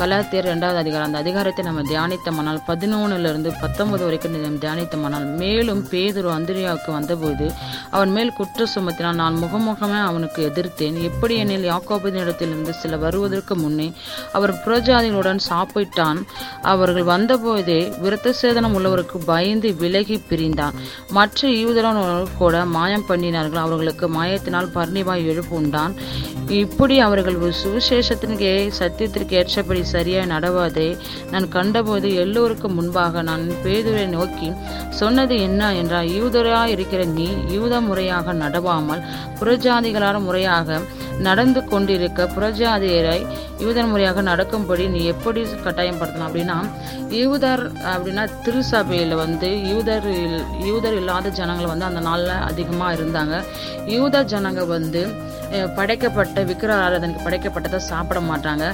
கலாத்தியர் இரண்டாவது அதிகாரம். அந்த அதிகாரத்தை நம்ம தியானித்தமானால் பதினொன்னுல இருந்து பத்தொன்பது வரைக்கும் நம்ம தியானித்தமானால் மேலும் பேதுரு அந்திரியாவுக்கு வந்தபோது அவன் மேல் குற்ற சுமத்தினால் நான் முகமுகமே அவனுக்கு எதிர்த்தேன். எப்படி எனில் யாக்கோபினிடத்திலிருந்து சில வருவதற்கு முன்னே அவர் புறஜாதிகளுடன் சாப்பிட்டான். அவர்கள் வந்தபோதே விருத்த சேதனம் உள்ளவருக்கு பயந்து விலகி பிரிந்தான். மற்ற யூதரன் கூட மாயம் பண்ணினார்கள். அவர்களுக்கு மாயத்தினால் பர்ணிவாய் எழுப்பு உண்டான். இப்படி அவர்கள் சுவிசேஷத்தின்கே சுவிசேஷத்திற்கு சத்தியத்திற்கு ஏற்றபடி சரியாய் நடவாதே. நான் கண்டபோது எல்லோருக்கும் முன்பாக நான் பேதுரை நோக்கி சொன்னது என்ன என்றால் யூதராய் இருக்கிற நீ யூத முறையாக நடவாமல் புறஜாதிகளான முறையாக நடந்து கொண்டிருக்க புறஜாதியரை யூதர் முறையாக நடக்கும்படி நீ எப்படி கட்டாயப்படுத்தலாம்? அப்படின்னா யூதர் அப்படின்னா திருசபையில் வந்து யூதர் இல்- யூதர் இல்லாத ஜனங்கள் வந்து அந்த நாளில் அதிகமாக இருந்தாங்க. யூத ஜனங்க வந்து படைக்கப்பட்ட விக்கிர ஆராதனைக்கு படைக்கப்பட்டதை சாப்பிட மாட்டாங்க.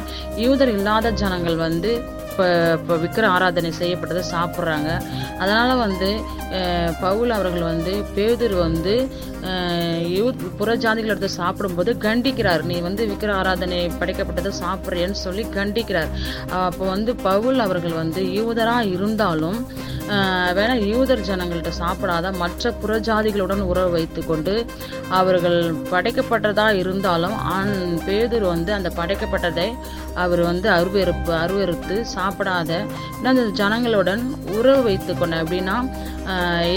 யூதர் இல்லாத ஜனங்கள் வந்து இப்போ இப்போ விக்கிர ஆராதனை செய்யப்பட்டதை சாப்பிட்றாங்க. அதனால் வந்து பவுல் அவர்கள் வந்து பேதர் வந்து யூத் புறஜாதிகள் எடுத்து சாப்பிடும்போது கண்டிக்கிறார். நீ வந்து விக்கிர ஆராதனை படைக்கப்பட்டதை சாப்பிட்றேன்னு சொல்லி கண்டிக்கிறார். அப்போ வந்து பவுல் அவர்கள் வந்து யூதராக இருந்தாலும் வேணால் வேணா யூதர் ஜனங்கள்ட்ட சாப்பிடாத மற்ற புறஜாதிகளுடன் உறவு வைத்துக்கொண்டு அவர்கள் படைக்கப்பட்டதா இருந்தாலும் ஆண் பேதூர் வந்து அந்த படைக்கப்பட்டதை அவர் வந்து அருவெறுப்பு அருவெறுத்து சாப்பிடாத இன்னும் அந்த ஜனங்களுடன் உறவு வைத்துக்கொண்ட அப்படின்னா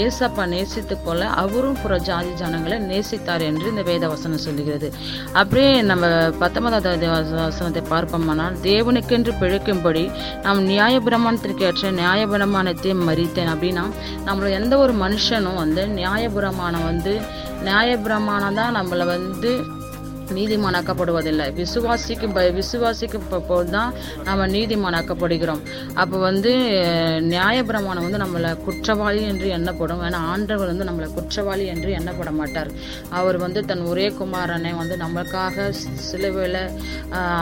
ஏசப்பா நேசித்து கொள்ள அவரும் புற ஜாதி ஜனங்களை நேசித்தார் என்று இந்த வேத வசனம் சொல்லுகிறது. அப்படியே நம்ம பத்தொன்பதாவது வசனத்தை பார்ப்போமானால் தேவனுக்கென்று பிழைக்கும்படி நாம் நியாயபிரமாணத்திற்கு ஏற்ற நியாயபிரமாணத்தை மறித்தேன். அப்படின்னா நம்மளை எந்த ஒரு மனுஷனும் வந்து நியாயபிரமாணம் வந்து நியாயபிரமாணம் தான் நம்மளை வந்து நீதிமானாக்கப்படுவதில்லை. விசுவாசிக்கும் ப- விசுவாசிக்கும் போது போதுதான் நம்ம நீதிமானாக்கப்படுகிறோம். அப்போ வந்து நியாயபிரமாணம் வந்து நம்மளை குற்றவாளி என்று எண்ணப்படும். ஏன்னா ஆண்டவர் வந்து நம்மளை குற்றவாளி என்று எண்ணப்பட மாட்டார். அவர் வந்து தன் ஒரே குமாரனை வந்து நம்மளுக்காக சிலுவையில்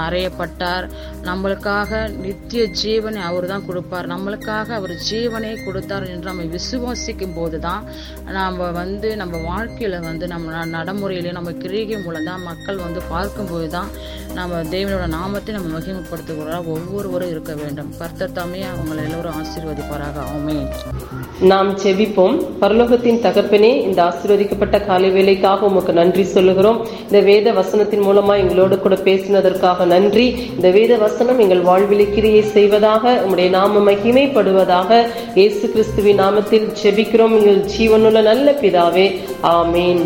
அறையப்பட்டார். நம்மளுக்காக நித்திய ஜீவனை அவர் தான் கொடுப்பார். நம்மளுக்காக அவர் ஜீவனை கொடுத்தார் என்று நம்ம விசுவாசிக்கும் போது தான் நாம் வந்து நம்ம வாழ்க்கையில் வந்து நம்ம ந- நடைமுறையிலே நம்ம கிரிகை மூலம் தான் மக்கள் வந்து பார்க்கும்போது தான் நம்ம தேவனோட நாமத்தை நம்ம மகிமைப்படுத்துகிறோம் ஒவ்வொருவரும் இருக்க வேண்டும். கர்த்தர் தாமே அவங்களை எல்லோரும் ஆசீர்வதிப்பாராக. ஆமென். நாம் செவிப்போம் பரலோகத்தின் தகப்பனே இந்த ஆசீர்வதிக்கப்பட்ட காலை வேலைக்காக உமக்கு நன்றி சொல்லுகிறோம். இந்த வேத வசனத்தின் மூலமா எங்களோடு கூட பேசினதற்காக நன்றி. இந்த வேத வசனம் எங்கள் வாழ்விலை கிரியை செய்வதாக உம்முடைய நாம மகிமைப்படுவதாக இயேசு கிறிஸ்துவின் நாமத்தில் செபிக்கிறோம். எங்கள் ஜீவனுள்ள நல்ல பிதாவே. ஆமேன்.